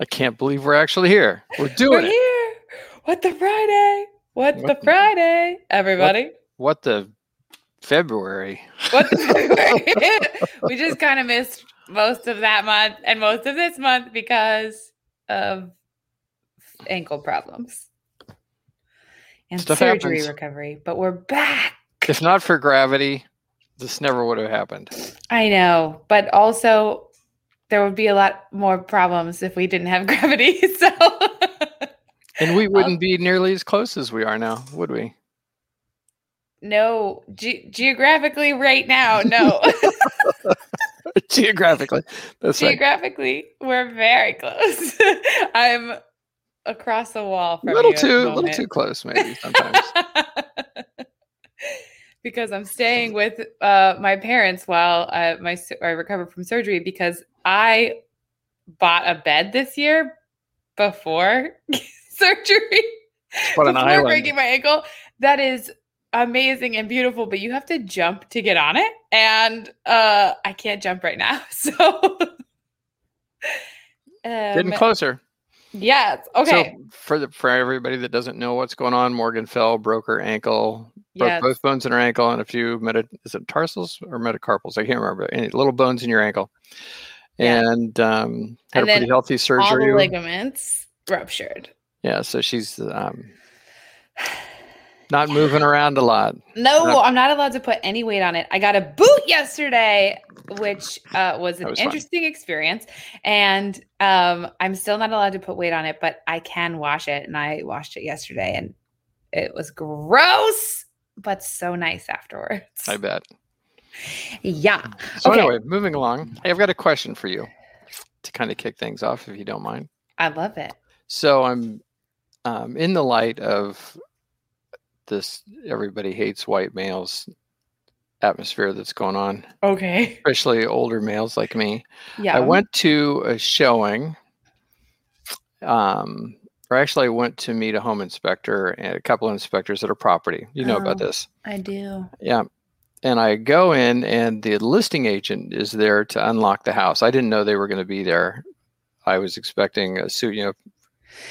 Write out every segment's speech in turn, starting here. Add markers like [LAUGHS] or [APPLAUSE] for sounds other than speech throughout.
I can't believe we're actually here. We're doing We're it. here. What the Friday? What, What the the- Friday? Everybody. What the February? What, the [LAUGHS] We just kind of missed most of that month and most of this month because of ankle problems and Stuff surgery happens. recovery. But we're back. If not for gravity, this never would have happened. I know, but also there would be a lot more problems if we didn't have [LAUGHS] gravity. So And we wouldn't be nearly as close as we are now, would we? no, ge- geographically right now, no. [LAUGHS] Geographically. That's right. geographically, we're very close. [LAUGHS] I'm across the wall A from little too little too close, maybe sometimes. because I'm staying with uh, my parents while I, my I recover from surgery because I bought a bed this year before [LAUGHS] surgery. What an before breaking my ankle. That is amazing and beautiful, but you have to jump to get on it, and uh, I can't jump right now. [LAUGHS] So, Getting um, closer. yes, okay, So for the for everybody that doesn't know what's going on, Morgan fell, broke her ankle, broke yes, both bones in her ankle, and a few meta is it tarsals or metacarpals? I can't remember. Any little bones in your ankle, Yeah. and um, had And a pretty healthy all the surgery. ligaments ruptured. yeah, so she's um, [SIGHS] not moving around a lot. No, Not- I'm not allowed to put any weight on it. I got a boot yesterday, which uh, was an was fun. interesting experience. And um, I'm still not allowed to put weight on it, but I can wash it. And I washed it yesterday and it was gross, but so nice afterwards. I bet. Yeah. So Okay. anyway, moving along, Hey, I've got a question for you to kind of kick things off, if you don't mind. I love it. So I'm um, in the light of this everybody hates white males atmosphere that's going on, Okay. especially older males like me. Yeah. I went to a showing, um, or actually, I went to meet a home inspector and a couple of inspectors at a property. You know about Oh. this. I do. Yeah. And I go in, and the listing agent is there to unlock the house. I didn't know they were going to be there. I was expecting a suit, you know,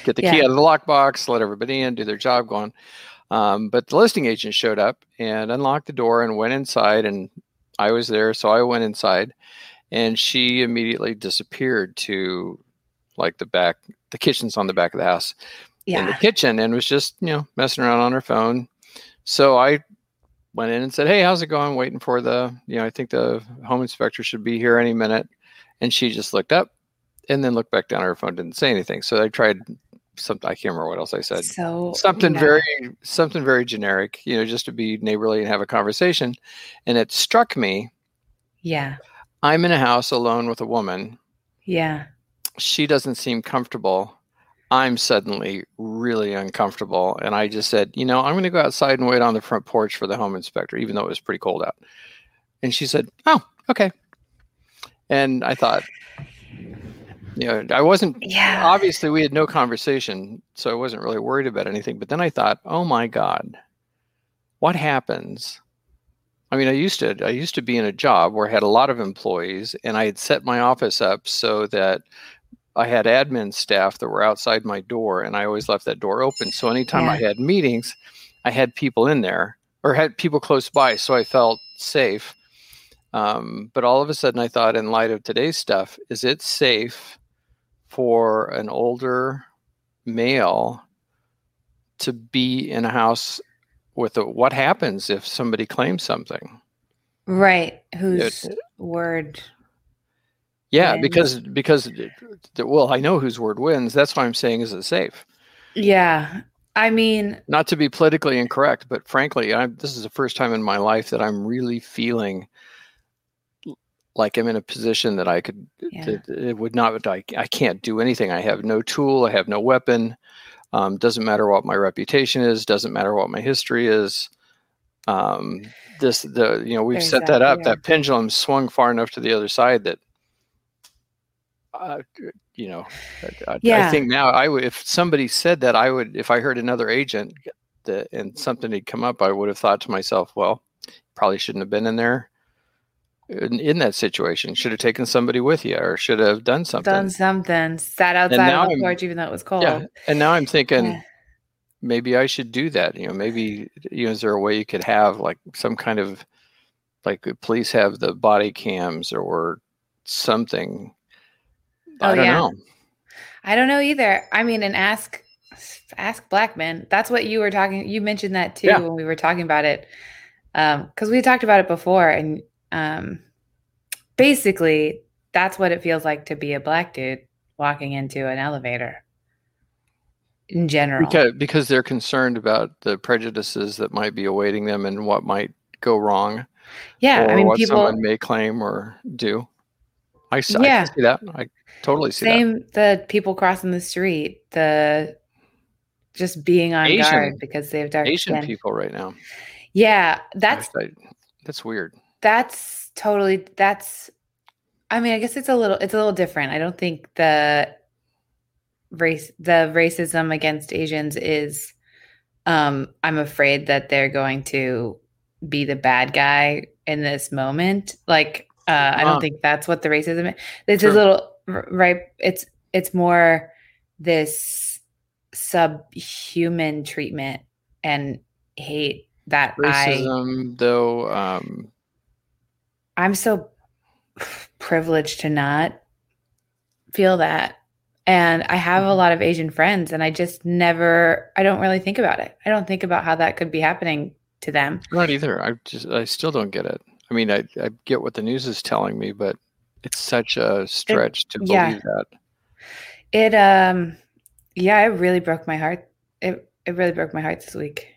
get the key out of the lockbox, let everybody in, do their job, going. Um, but the listing agent showed up and unlocked the door and went inside, and I was there, so I went inside, and she immediately disappeared to like the back, the kitchen's on the back of the house yeah. in the kitchen and was just you know messing around on her phone so i went in and said hey how's it going? Waiting for the you know i think the home inspector should be here any minute. And she just looked up and then looked back down. At her phone didn't say anything. So i tried something i can't remember what else i said. So something very something very generic you know just to be neighborly and have a conversation. And it struck me Yeah. i'm in a house alone with a woman. Yeah. she doesn't seem comfortable. I'm suddenly really uncomfortable. And I just said, you know, I'm going to go outside and wait on the front porch for the home inspector, even though it was pretty cold out. And she said, oh, okay. And I thought, you know, I wasn't, Yeah. obviously, we had no conversation. So I wasn't really worried about anything. But then I thought, oh my God, what happens? I mean, I used to I used to be in a job where I had a lot of employees, and I had set my office up so that I had admin staff that were outside my door, and I always left that door open. So anytime I had meetings, I had people in there or had people close by, so I felt safe. Um, but all of a sudden, I thought, in light of today's stuff, is it safe for an older male to be in a house with a what happens if somebody claims something? Right. Whose word? Yeah, wins. because because well, I know whose word wins. That's why I'm saying is it safe? Yeah. I mean, Not to be politically incorrect, but frankly, I this is the first time in my life that I'm really feeling like I'm in a position that I could yeah. that it would not I, I can't do anything. I have no tool, I have no weapon. Um, doesn't matter what my reputation is, doesn't matter what my history is. Um, this the you know we've There's set that, that up. yeah. That pendulum swung far enough to the other side that uh, you know I, I think now I would if somebody said that I would if I heard another agent that and something had come up I would have thought to myself well probably shouldn't have been in there in, in that situation. Should have taken somebody with you, or should have done something. Done something. Sat outside on the porch even though it was cold. Yeah, and now I'm thinking Yeah. maybe I should do that. You know, maybe you know, is there a way you could have like some kind of like the police have the body cams or something? Oh, I don't yeah. know. I don't know either. I mean, and ask ask black men. That's what you were talking. You mentioned that too Yeah. when we were talking about it, because we talked about it before, and um, basically that's what it feels like to be a black dude walking into an elevator. In general, Because because they're concerned about the prejudices that might be awaiting them and what might go wrong, yeah, I mean, what people someone may claim or do. I, I Yeah. can see that. I totally see that. same the people crossing the street, the just being on Asian- guard because they have dark Asian skin. people right now. Yeah, that's I- that's weird. that's totally that's i mean i guess it's a little it's a little different i don't think the race the racism against asians is um i'm afraid that they're going to be the bad guy in this moment like uh i don't think that's what the racism is it's True. a little right it's it's more this subhuman treatment and hate that i Racism, though, um, I'm so privileged to not feel that. And I have a Mhm. lot of Asian friends, and I just never, I don't really think about it. I don't think about how that could be happening to them. not either. I just, I still don't get it. I mean, I, I get what the news is telling me, but it's such a stretch to believe yeah. that. It, um, yeah, it really broke my heart. It, it really broke my heart this week.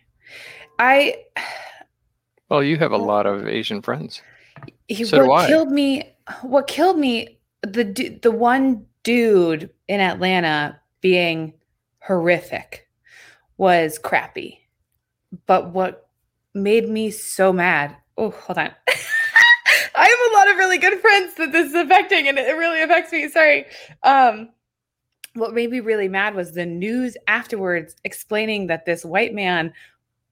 I, [SIGHS] Well, you have a lot of Asian friends. he, So do what I. killed me, what killed me, the, the one dude in Atlanta being horrific was crappy. But what made me so mad? Oh, hold on. [LAUGHS] I have a lot of really good friends that this is affecting, and it really affects me. Sorry. Um, what made me really mad was the news afterwards explaining that this white man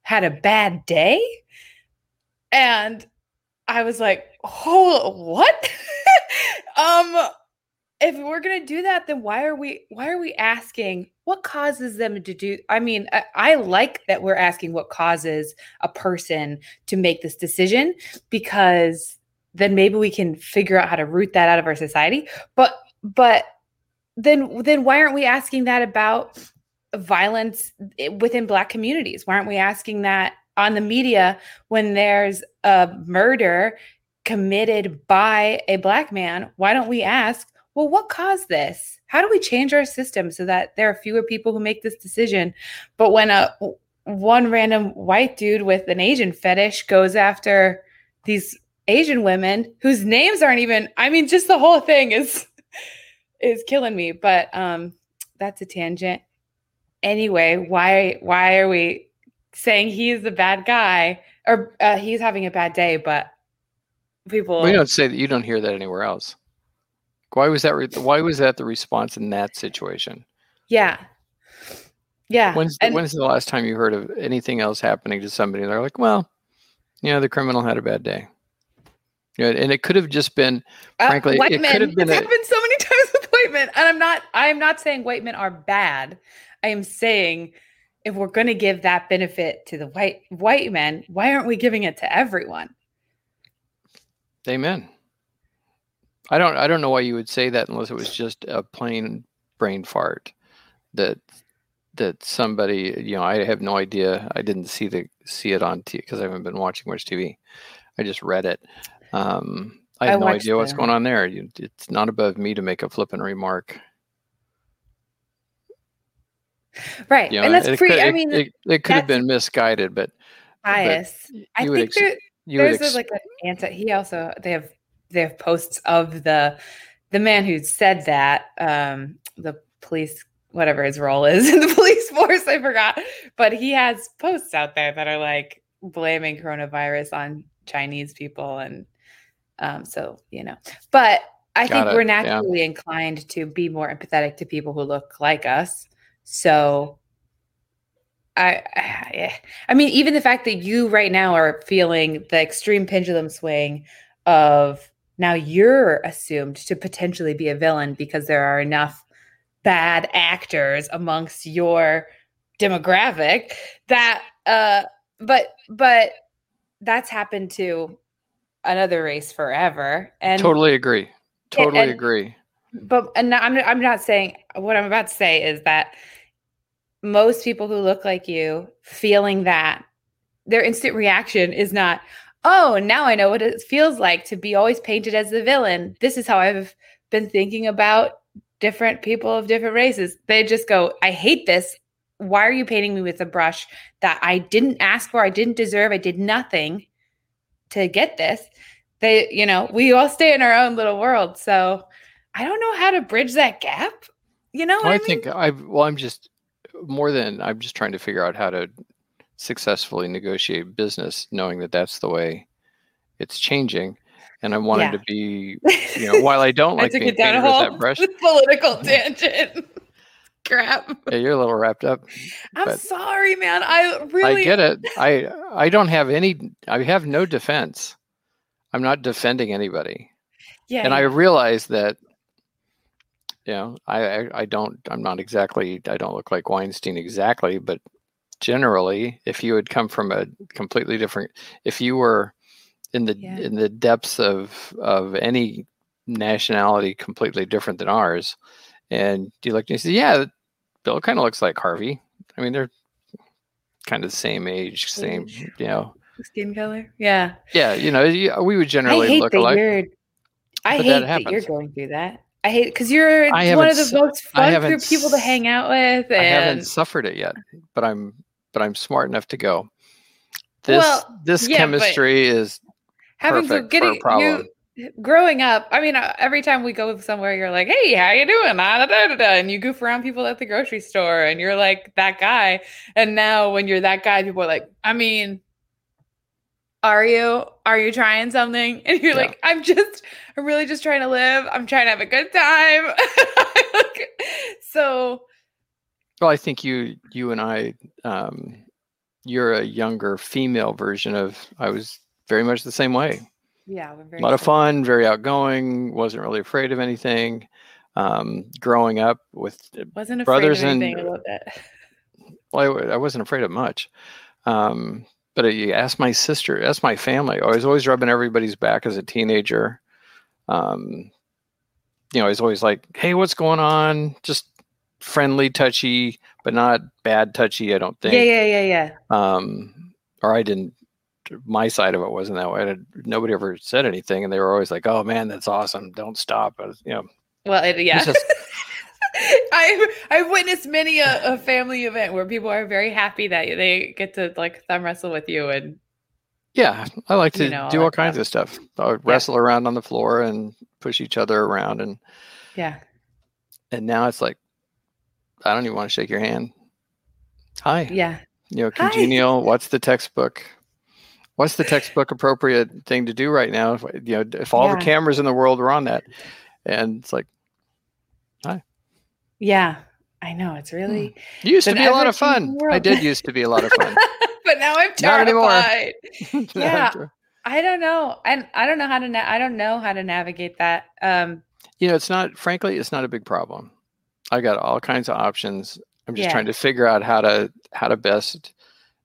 had a bad day. And I was like, oh, what? [LAUGHS] um, if we're gonna do that, then why are we why are we asking what causes them to do? I mean, I, I like that we're asking what causes a person to make this decision because then maybe we can figure out how to root that out of our society. But but then then why aren't we asking that about violence eh, within black communities? Why aren't we asking that on the media when there's a murder committed by a black man? Why don't we ask, well, what caused this? How do we change our system so that there are fewer people who make this decision? But when a one random white dude with an Asian fetish goes after these Asian women whose names aren't even I mean just the whole thing is [LAUGHS] is killing me but um that's a tangent anyway why why are we saying he's the bad guy or uh, he's having a bad day but people We don't say that you don't hear that anywhere else. Why was that? Re- why was that the response in that situation? yeah yeah When's and- when's the last time you heard of anything else happening to somebody? They're like, well, you know, the criminal had a bad day. Yeah, and it could have just been Uh, frankly, white it men. could have been It's a- happened so many [LAUGHS] times with white men, and I'm not. I am not saying white men are bad. I am saying if we're going to give that benefit to the white white men, why aren't we giving it to everyone? Amen. I don't I don't know why you would say that unless it was just a plain brain fart that that somebody you know I have no idea I didn't see the see it on TV because I haven't been watching much TV I just read it um, I I have no watched idea what's going on there you, it's not above me to make a flippant remark Right, you know, and that's it free. could, I mean, it, it could have been misguided but bias. you I think ex- there, there's ex- a, like an anti. He also they have they have posts of the the man who said that um the police whatever his role is in the [LAUGHS] police force i forgot. But he has posts out there that are like blaming coronavirus on chinese people and um so you know. But i Got think it, we're yeah. naturally inclined to be more empathetic to people who look like us. So I, [SIGHS] I I mean, even the fact that you right now are feeling the extreme pendulum swing of now you're assumed to potentially be a villain because there are enough bad actors amongst your demographic that uh but but that's happened to another race forever and totally agree. Totally and- agree. but and I'm I'm not saying what I'm about to say is that most people who look like you feeling that their instant reaction is not oh now I know what it feels like to be always painted as the villain. This is how I've been thinking about different people of different races. They just go I hate this. Why are you painting me with a brush that I didn't ask for? I didn't deserve. I did nothing to get this. They you know we all stay in our own little world. So I don't know how to bridge that gap. You know, what Well, I, I mean? think I well, I'm just more than I'm just trying to figure out how to successfully negotiate business, knowing that that's the way it's changing, and I wanted Yeah. to be, you know, while I [LAUGHS] don't like took being down a with that brush. [LAUGHS] political tangent. [LAUGHS] Crap. Yeah, you're a little wrapped up. I'm sorry, man. I really I get it. I I don't have any. I have no defense. I'm not defending anybody, Yeah. and I realize that. You know, I, I I don't. I'm not exactly. I don't look like Weinstein exactly, but generally, if you had come from a completely different, if you were in the Yeah. in the depths of of any nationality completely different than ours, and you look and you say, yeah, Bill kind of looks like Harvey. I mean, they're kind of the same age, same, you know. skin color. Yeah. Yeah, you know, we would generally hate look alike. you're I But that hate that, you're going through that. I hate because you're one of the most fun group people to hang out with. I haven't suffered it yet, but I'm but I'm smart enough to go. This Well, this yeah, but- having to perfect for a getting problem. you growing up i mean uh, every time we go somewhere you're like hey how you doing Ah, da, da, da, and you goof around people at the grocery store and you're like that guy and now when you're that guy people are like i mean are you are you trying something [LAUGHS] and you're Yeah. like i'm just i'm really just trying to live i'm trying to have a good time [LAUGHS] so well, I think you you and I um you're a younger female version of I was very much the same way. yeah we're very a lot of fun, very outgoing, wasn't really afraid of anything. Um, growing up with, wasn't afraid brothers of and- a little bit well, I, I wasn't afraid of much. Um, but you ask my sister, ask my family. I was always rubbing everybody's back as a teenager. Um, you know, I was always like, "Hey, what's going on?" Just friendly, touchy, but not bad touchy. I don't think. yeah yeah yeah yeah um, or I didn't. My side of it wasn't that way. Nobody ever said anything, and they were always like, "Oh man, that's awesome! Don't stop!" Was, you know, well it, yeah just [LAUGHS] I I've witnessed many a, a family event where people are very happy that they get to like thumb wrestle with you and yeah, I like to You know, do that all kinds of stuff. I would wrestle around on the floor and push each other around, and yeah and now it's like, I don't even want to shake your hand. Hi, yeah you know, Hi. congenial. What's the textbook? What's the textbook appropriate thing to do right now? If, you know, if all the cameras in the world were on that, and it's like. Hi. Yeah I know it's really It used to be a lot of fun. I did used to be a lot of fun. but now I'm Not anymore. terrified [LAUGHS] Yeah. you I don't know and I don't know how to na- I don't know how to navigate that um you know, it's not. Frankly, it's not a big problem. I got all kinds of options. I'm just Yeah. trying to figure out how to how to best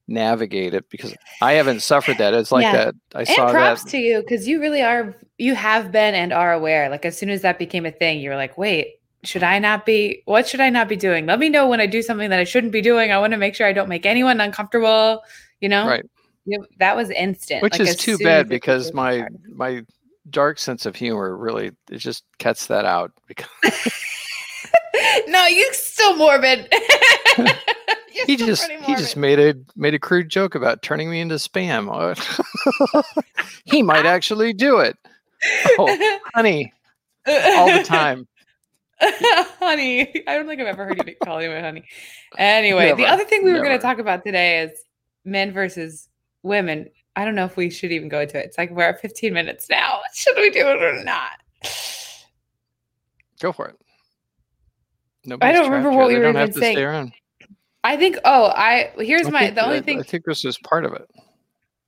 navigate it because I haven't suffered that. It's like Yeah. that. I and saw props that. to you because you really are you have been and are aware like as soon as that became a thing you were like wait should i not be what should i not be doing let me know when i do something that i shouldn't be doing i want to make sure i don't make anyone uncomfortable you know Right. You- that was instant Which like, is too bad because my part. my dark sense of humor really it just cuts that out because [LAUGHS] no you're still morbid [LAUGHS] You're he still just pretty he just made a made a crude joke about turning me into spam. [LAUGHS] he might actually do it. Oh, [LAUGHS] honey, all the time. honey. I don't think I've ever heard you call you honey. Anyway, the other thing we were going to talk about today is men versus women. I don't know if we should even go into it. It's like we're at 15 minutes now. Should we do it or not? Go for it. I don't remember what we were even saying. I think. Oh, I here's I my the only that- thing I think this is part of it.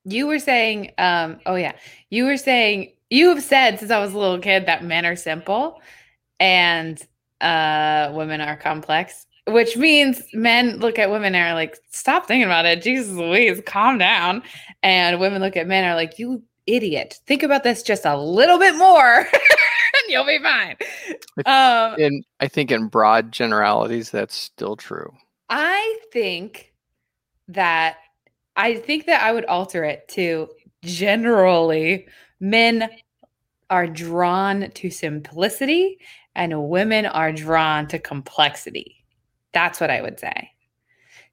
you were saying. Um. Oh yeah, you were saying you have said since I was a little kid that men are simple and uh women are complex, which means men look at women and are like, stop thinking about it. Jesus Louise, calm down. And women look at men and are like, you idiot. Think about this just a little bit more [LAUGHS] you'll be fine. Um And I think in broad generalities, that's still true. I think that I think that I would alter it to generally men are drawn to simplicity and women are drawn to complexity. That's what I would say.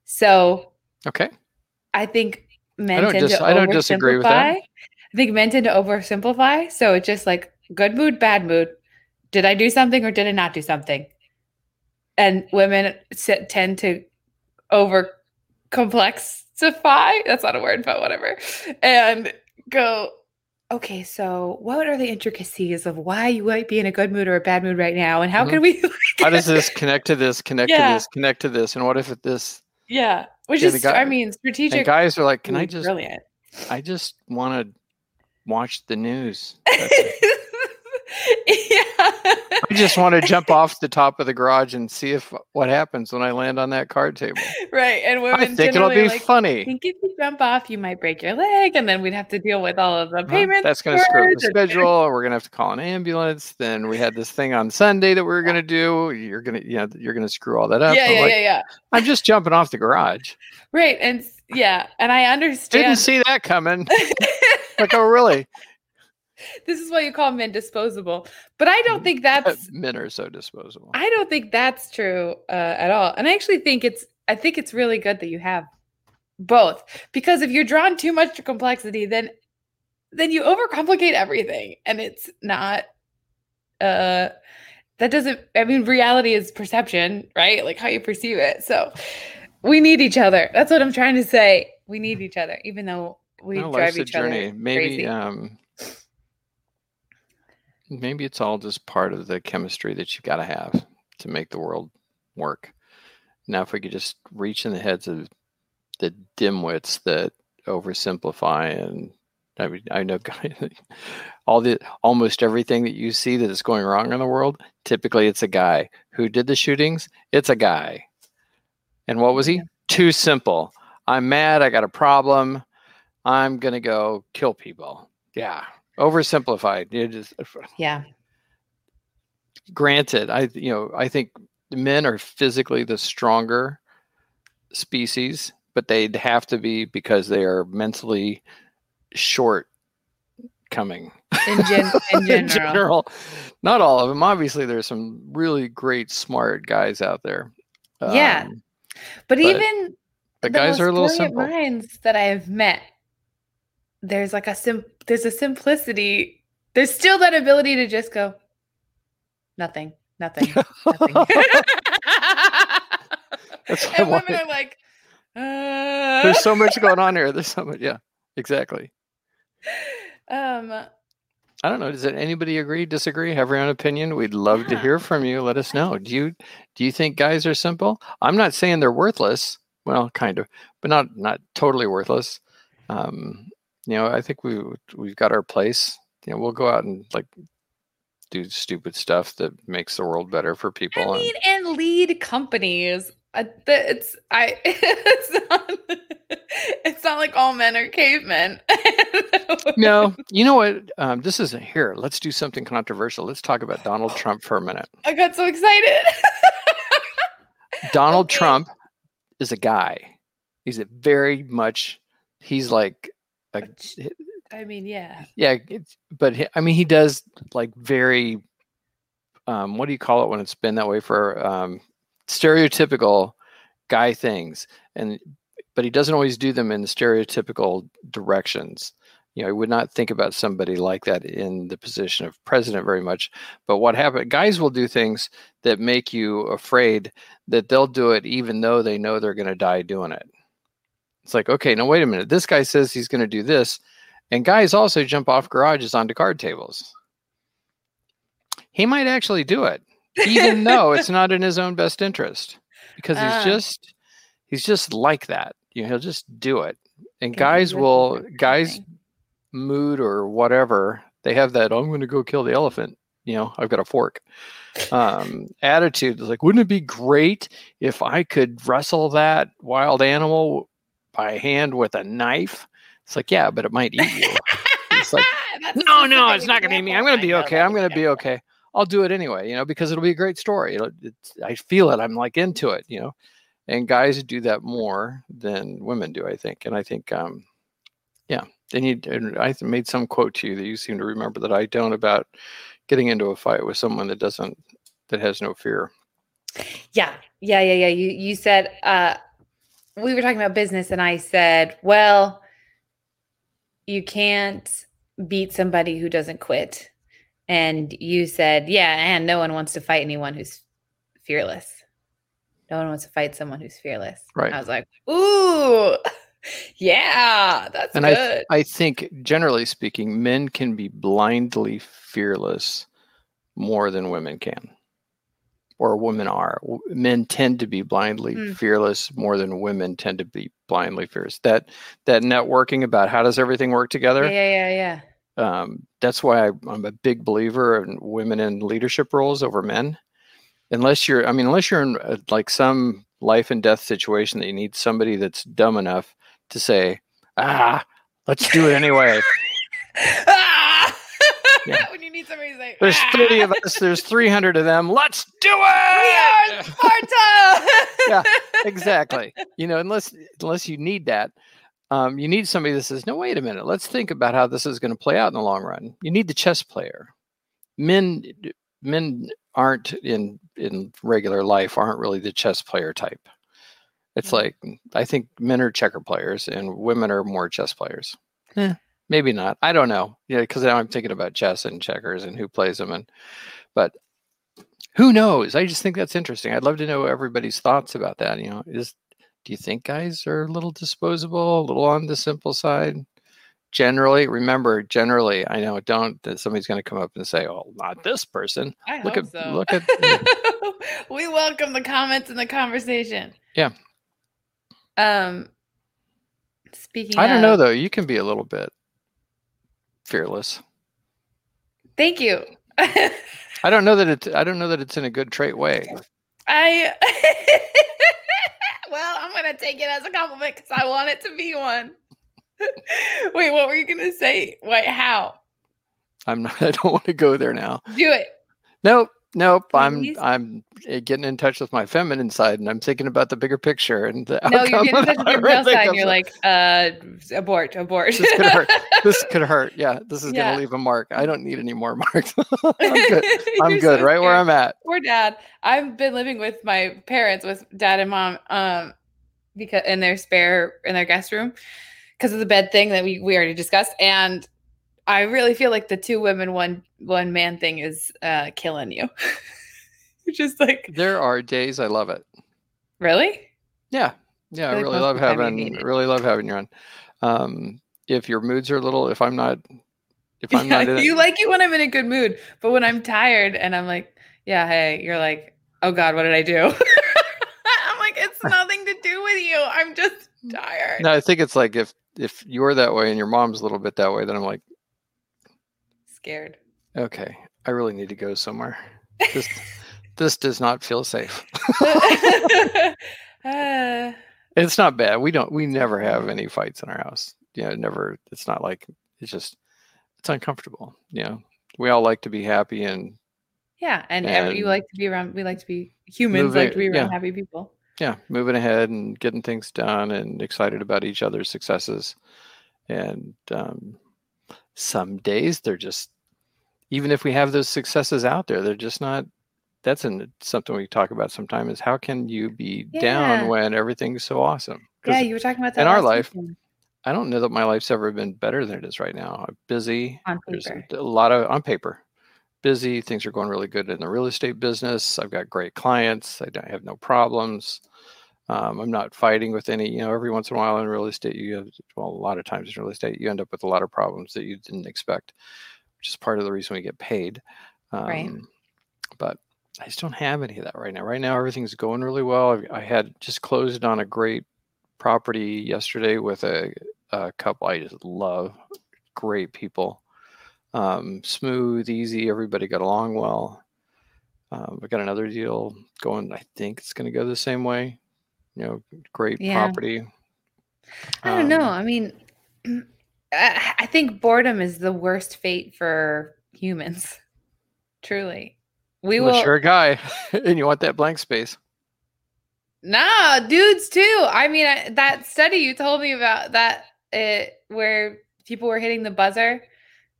So Okay. I think men I don't, tend dis- to I don't disagree with that. I think men tend to oversimplify. So it's just like good mood, bad mood. Did I do something or did I not do something? And women sit, tend to over complexify. That's not a word, but whatever. And go, okay, so what are the intricacies of why you might be in a good mood or a bad mood right now? And how Mhm. can we? [LAUGHS] How does this connect to this, connect Yeah. to this, connect to this? And what if it this? yeah, which Yeah, is, guy- I mean, strategic. Guys are like, can I just, brilliant? I just want to watch the news. [LAUGHS] That's it. yeah. I just want to jump off the top of the garage and see if what happens when I land on that card table. right. And women I think it'll be like, I funny. think if you jump off, you might break your leg, and then we'd have to deal with all of the payments. That's going to screw up the schedule. We're going to have to call an ambulance. Then we had this thing on Sunday that we were going to do. You're going to, you know, you're going to screw all that up. Yeah, I'm yeah, like, yeah, yeah. I'm just jumping off the garage. Right. And yeah, and I understand. Didn't see that coming. [LAUGHS] like, oh, really? This is why you call men disposable. But I don't think that's [LAUGHS] Men are so disposable. I don't think that's true uh, at all. And I actually think it's I think it's really good that you have both because if you're drawn too much to complexity, then then you overcomplicate everything, and it's not. Uh, that doesn't. I mean, reality is perception, right? Like how you perceive it. So we need each other. That's what I'm trying to say. We need each other, even though we No, drive each other journey. Maybe, crazy. um, maybe it's all just part of the chemistry that you've got to have to make the world work. Now, if we could just reach in the heads of the dimwits that oversimplify and I mean, I know [LAUGHS] all the almost everything that you see that is going wrong in the world. Typically, it's a guy who did the shootings. It's a guy, and what was he? Too simple. I'm mad. I got a problem. I'm gonna go kill people. Yeah, oversimplified. It yeah. granted. I you know I think men are physically the stronger species, but they'd have to be because they are mentally short coming In, gen- in [LAUGHS] general. in general. Not all of them. Obviously, there's some really great, smart guys out there. Yeah. Um, But, but even the the guys are a little simple. minds that I have met, there's like a sim there's a simplicity. There's still that ability to just go, nothing, nothing, nothing. [LAUGHS] [LAUGHS] That's why I and women are like, uh, There's so much going on here. There's so much. Yeah, exactly. um, I don't know. Does anybody agree, disagree, have your own opinion? We'd love to hear from you. Let us know. Do you do you think guys are simple? I'm not saying they're worthless. Well, kind of, but not not totally worthless. Um, you know, I think we we've got our place. You know, we'll go out and like do stupid stuff that makes the world better for people. I and- mean, and lead companies. Uh, it's I. [LAUGHS] It's not. It's not like all men are cavemen. [LAUGHS] no, you know what? Um, this isn't here. Let's do something controversial. Let's talk about Donald Trump for a minute. I got so excited. [LAUGHS] Donald Okay. Trump is a guy. He's a very much. He's like I mean, yeah. yeah, it's, but I mean he does like very. Um, what do you call it when it's been that way for um, stereotypical guy things and but he doesn't always do them in stereotypical directions you know, I would not think about somebody like that in the position of president very much. But what happened, guys will do things that make you afraid that they'll do it even though they know they're going to die doing it. It's like, okay, now wait a minute. This guy says he's going to do this. And guys also jump off garages onto card tables. He might actually do it, even [LAUGHS] though it's not in his own best interest because he's Ah. just he's just like that. You know, he'll just do it. And guys will guys mood or whatever They have that, oh, I'm going to go kill the elephant. You know, I've got a fork. Um, attitude is like, wouldn't it be great if I could wrestle that wild animal by hand with a knife? It's like, yeah, but it might eat you. It's like, [LAUGHS] no, no, it's not going to eat me. I'm going to be okay. I'm going to be okay. I'll do it anyway, you know, because it'll be a great story. I feel it. I'm like into it, you know. And guys do that more than women do, I think. And I think, um, yeah, they need. And I made some quote to you that you seem to remember that I don't about getting into a fight with someone that doesn't, that has no fear. Yeah, yeah, yeah, yeah. You you said uh, we were talking about business, and I said, well, you can't beat somebody who doesn't quit and you said, yeah, and no one wants to fight anyone who's fearless. No one wants to fight someone who's fearless. Right. I was like, ooh, [LAUGHS] yeah, that's and good. I, I think, generally speaking, men can be blindly fearless more than women can, or women are. Men tend to be blindly mm. fearless more than women tend to be blindly fearless. That that networking about how does everything work together? Yeah, yeah, yeah. yeah um, that's why I, I'm a big believer in women in leadership roles over men. Unless you're, I mean, unless you're in a, like some life and death situation that you need somebody that's dumb enough to say, ah, let's do it anyway. [LAUGHS] ah! yeah. [LAUGHS] when you need somebody to say, there's 30 of us, there's 300 of them. Let's do it. We are Sparta. [LAUGHS] yeah, exactly. [LAUGHS] You know, unless unless you need that, um, you need somebody that says, no, wait a minute, let's think about how this is going to play out in the long run. You need the chess player. Men men aren't in in regular life aren't really the chess player type. It's mm-hmm. like I think men are checker players and women are more chess players. Eh, maybe not. I don't know. Yeah, because now I'm thinking about chess and checkers and who plays them and but who knows? I just think that's interesting. I'd love to know everybody's thoughts about that. You know, is do you think guys are a little disposable, a little on the simple side? Generally, remember, generally, I know don't that somebody's going to come up and say, "Oh, not this person." I look hope at so. look at. [LAUGHS] we welcome the comments and the conversation. Yeah. Um. Speaking, I don't of, know though. You can be a little bit fearless. Thank you. I don't know that it's. I don't know that it's in a good trait way. I [LAUGHS] well, I'm gonna take it as a compliment because I want it to be one. [LAUGHS] Wait, what were you gonna say? Wait, how? I'm not. [LAUGHS] I don't want to go there now. Do it. Nope. Nope. Please? I'm. I'm eh, getting in touch with my feminine side, and I'm thinking about the bigger picture. And the no, you're getting in touch with your male side. And you're like, uh, abort, abort. This could hurt. This [LAUGHS] could hurt. Yeah, this is yeah. gonna leave a mark. I don't need any more [LAUGHS] marks. [LAUGHS] I'm good. I'm good. So right where I'm at. Poor dad. I've been living with my parents, with dad and mom, um, because in their spare in their guest room because of the bed thing that we we already discussed and I really feel like the two women, one one man thing is uh, killing you. [LAUGHS] just like there are days I love it. Really? Yeah, yeah. I, I really love having really love having you on. Um, if your moods are a little, if I'm not, if I'm yeah, not, [LAUGHS] you like it when I'm in a good mood, but when I'm tired and I'm like, yeah, hey, you're like, oh God, what did I do? [LAUGHS] I'm like, it's nothing to do with you. I'm just tired. No, I think it's like if if you're that way and your mom's a little bit that way, then I'm like, scared. Okay, I really need to go somewhere. This [LAUGHS] this does not feel safe. [LAUGHS] [LAUGHS] uh, it's not bad. We don't. We never have any fights in our house. You know, never. It's not like it's just. It's uncomfortable. You know, we all like to be happy and. Yeah, and, and every, you like to be around. We like to be humans. Moving, like to be around yeah. happy people. Yeah, moving ahead and getting things done, and excited about each other's successes, and um, some days they're just even if we have those successes out there, they're just not. That's an, something we talk about sometime is how can you be yeah. down when everything's so awesome? Yeah, you were talking about that in our life. Weekend. I don't know that my life's ever been better than it is right now. I'm busy. On There's a lot of on paper. Busy. Things are going really good in the real estate business. I've got great clients. I, don't I have no problems. Um, I'm not fighting with any. You know, every once in a while in real estate, you have well, a lot of times in real estate, you end up with a lot of problems that you didn't expect which is part of the reason we get paid. Um, right. But I just don't have any of that right now. Right now, everything's going really well. I, I had just closed on a great property yesterday with a, a couple I just love, great people. um, smooth, easy. Everybody got along well. Um, we got another deal going. I think it's going to go the same way. You know, great Yeah. property. I don't know. Um, I mean, [CLEARS THROAT] I think boredom is the worst fate for humans. [LAUGHS] Truly. We unless will you're a guy [LAUGHS] and you want that blank space. Nah, dudes too. I mean, I, that study you told me about that it where people were hitting the buzzer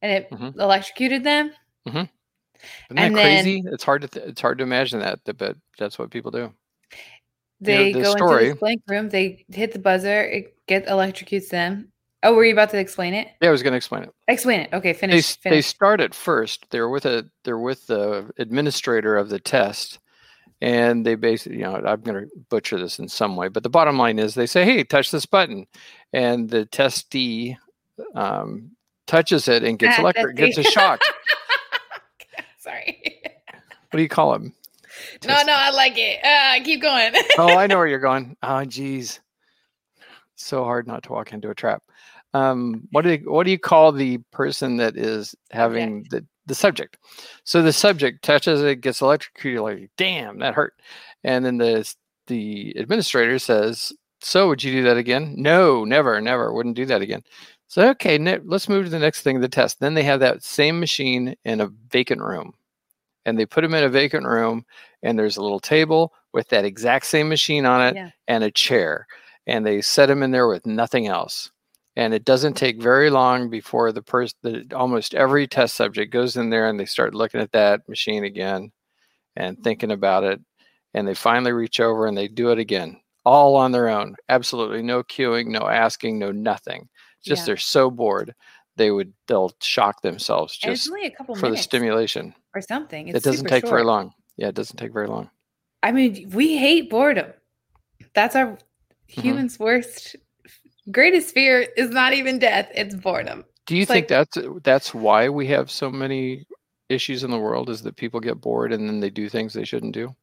and it Mhm. electrocuted them. Isn't And that then- crazy? It's hard to th- it's hard to imagine that, but that's what people do. You know, They go story- into this blank room, they hit the buzzer, it get electrocutes them. Oh, were you about to explain it? Yeah, I was going to explain it. Explain it. Okay, They finish. they finish. start at first. They're with a they're with the administrator of the test, and they basically you know I'm going to butcher this in some way, but the bottom line is they say, "Hey, touch this button," and the testee um, touches it and gets Ah, electric, gets a shock. [LAUGHS] Sorry. What do you call them? no, no, I like it. Uh, keep going. oh, I know [LAUGHS] where you're going. Oh, geez, so hard not to walk into a trap. Um, what do you, what do you call the person that is having the the subject? So the subject touches it, gets electrocuted. Like, damn, that hurt. And then the the administrator says, "So, would you do that again?" No, never, never. Wouldn't do that again. So, okay, ne- let's move to the next thing. The test. Then they have that same machine in a vacant room, and they put them in a vacant room, and there's a little table with that exact same machine on it Yeah. and a chair and they set him in there with nothing else and it doesn't take very long before the person the, almost every test subject goes in there and they start looking at that machine again and thinking about it and they finally reach over and they do it again all on their own absolutely no cueing no asking no nothing just Yeah. they're so bored they would they'll shock themselves just only a couple for the stimulation or something. It's it doesn't take very long yeah it doesn't take very long I mean, we hate boredom. That's our Mm-hmm. humans' worst, greatest fear is not even death; it's boredom. Do you It's think like- that's that's why we have so many issues in the world? Is that people get bored and then they do things they shouldn't do?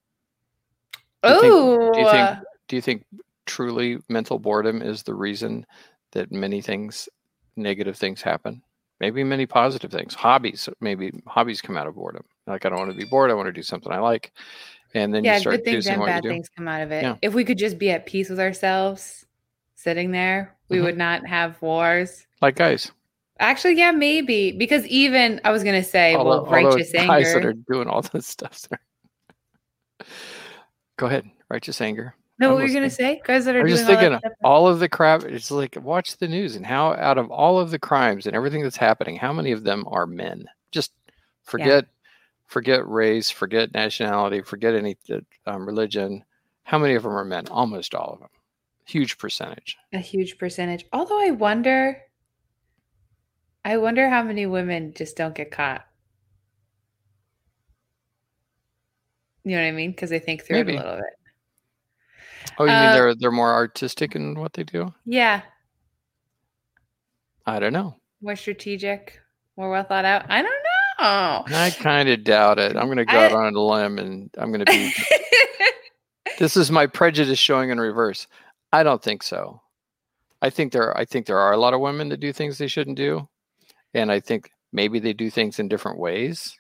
Do you think- Oh, Do you think do you think truly mental boredom is the reason that many things, negative things happen? Maybe many positive things. Hobbies, maybe hobbies come out of boredom. Like I don't want to be bored. I want to do something I like, and then yeah, you start good things and bad things come out of it. Yeah. If we could just be at peace with ourselves, sitting there, we Mhm. would not have wars. Like guys, Actually, yeah, maybe because even I was gonna say, although, well, righteous although guys that anger. are doing all this stuff. [LAUGHS] Go ahead, righteous anger. no, what were you gonna say? Guys that are I'm doing just all thinking stuff. all of the crap. It's like watch the news and how out of all of the crimes and everything that's happening, how many of them are men? Just forget, forget race, forget nationality, forget any uh, um, religion. How many of them are men? Almost all of them. Huge percentage. a huge percentage. Although I wonder, I wonder how many women just don't get caught. You know what I mean? Because they think through Maybe. it a little bit. Oh, you mean Uh, they're they're more artistic in what they do? Yeah, I don't know. more strategic, more well thought out. I don't know. I kind of doubt it. I'm going to go out on a limb and I'm going to be. [LAUGHS] this is my prejudice showing in reverse. I don't think so. I think there I think there are a lot of women that do things they shouldn't do. And I think maybe they do things in different ways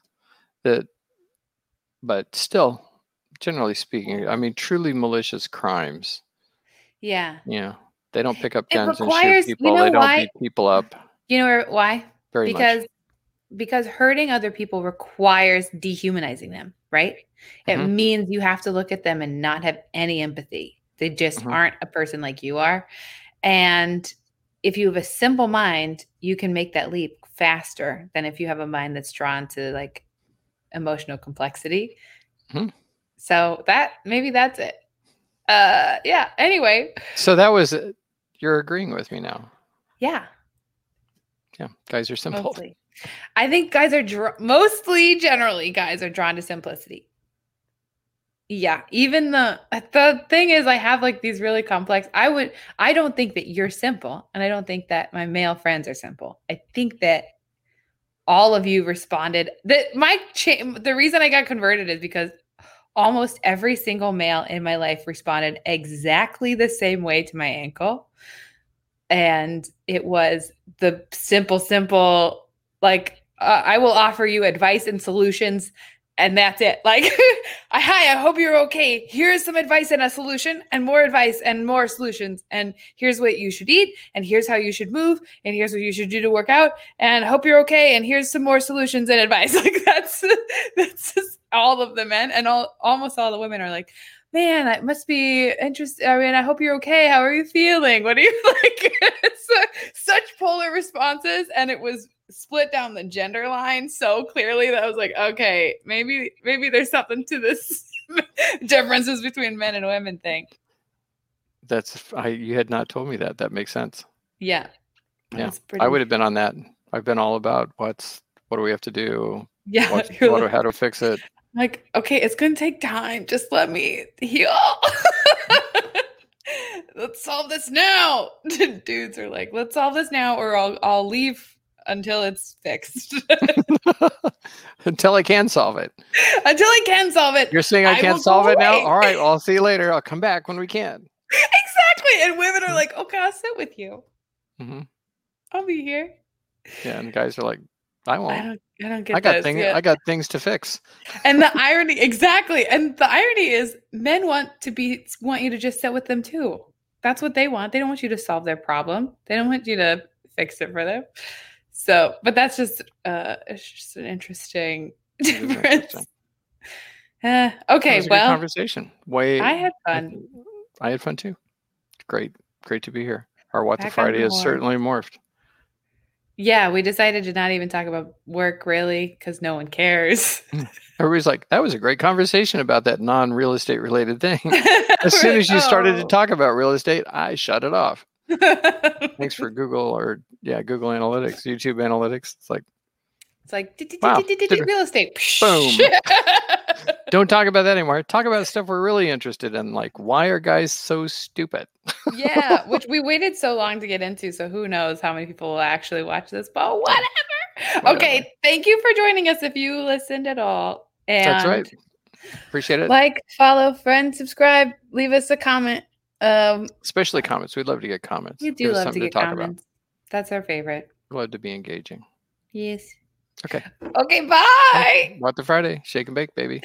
that but still generally speaking, I mean truly malicious crimes, yeah. Yeah. they don't pick up guns and requires- shoot you people. know they don't beat people up You know why? very because much. because hurting other people requires dehumanizing them, right? It Mhm. means you have to look at them and not have any empathy. They just Mhm. aren't a person like you are. And if you have a simple mind, you can make that leap faster than if you have a mind that's drawn to like emotional complexity. Mhm. So that maybe that's it. Uh yeah, anyway. So that was. You're agreeing with me now. Yeah. Yeah, guys are simple. Mostly. I think guys are dr- mostly generally guys are drawn to simplicity. Yeah, even the the thing is I have like these really complex I would I don't think that you're simple and I don't think that my male friends are simple. I think that all of you responded that my cha- the reason I got converted is because almost every single male in my life responded exactly the same way to my ankle and it was the simple simple like uh, I will offer you advice and solutions and that's it. Like, [LAUGHS] hi, I hope you're okay. Here's some advice and a solution, and more advice and more solutions. And here's what you should eat, and here's how you should move, and here's what you should do to work out. And hope you're okay. And here's some more solutions and advice. [LAUGHS] Like that's [LAUGHS] that's just all of the men, and all almost all the women are like, man, that must be interesting. I mean, I hope you're okay. How are you feeling? What are you like? such polar responses, and it was split down the gender line so clearly that I was like, okay, maybe maybe there's something to this [LAUGHS] differences between men and women thing. That's I you had not told me that. That makes sense. Yeah. Yeah. Pretty... I would have been on that. I've been all about what's what do we have to do? Yeah. [LAUGHS] What, what like, how to fix it? Like, okay, it's gonna take time. Just let me heal. [LAUGHS] let's solve this now. Dudes are like, let's solve this now, or I'll I'll leave until it's fixed. [LAUGHS] until I can solve it. Until I can solve it. You're saying I, I can't solve it now? All right, well, I'll see you later. I'll come back when we can. Exactly. And women are like, okay, I'll sit with you. Mm-hmm. I'll be here. Yeah, and guys are like, I won't. I don't. I don't get. I got things. I got things to fix. And the [LAUGHS] irony, exactly. And the irony is, men want to be want you to just sit with them too. That's what they want. They don't want you to solve their problem. They don't want you to fix it for them. So, but that's just uh it's just an interesting difference. Uh, [LAUGHS] okay, well, conversation. Way I had fun. I, I, had fun too. Great, great to be here. Our What Back the Friday has certainly morphed. Yeah, we decided to not even talk about work really because no one cares. [LAUGHS] Everybody's like, that was a great conversation about that non real estate related thing. [LAUGHS] as soon as you started to oh. talk about real estate, I shut it off. Thanks for Google or yeah, Google Analytics, YouTube Analytics. It's like it's like wow, real estate. Boom. [LAUGHS] Don't talk about that anymore. Talk about stuff we're really interested in, like why are guys so stupid? yeah, [LAUGHS] which we waited so long to get into, so who knows how many people will actually watch this, but whatever. whatever. Okay, thank you for joining us if you listened at all. And That's right. Appreciate it. Like, follow, friend, subscribe, leave us a comment. Um, Especially comments. We'd love to get comments. We do love to get to comments. About. That's our favorite. Love to be engaging. Yes. Okay. Okay. Bye. What the Friday? Shake and bake, baby.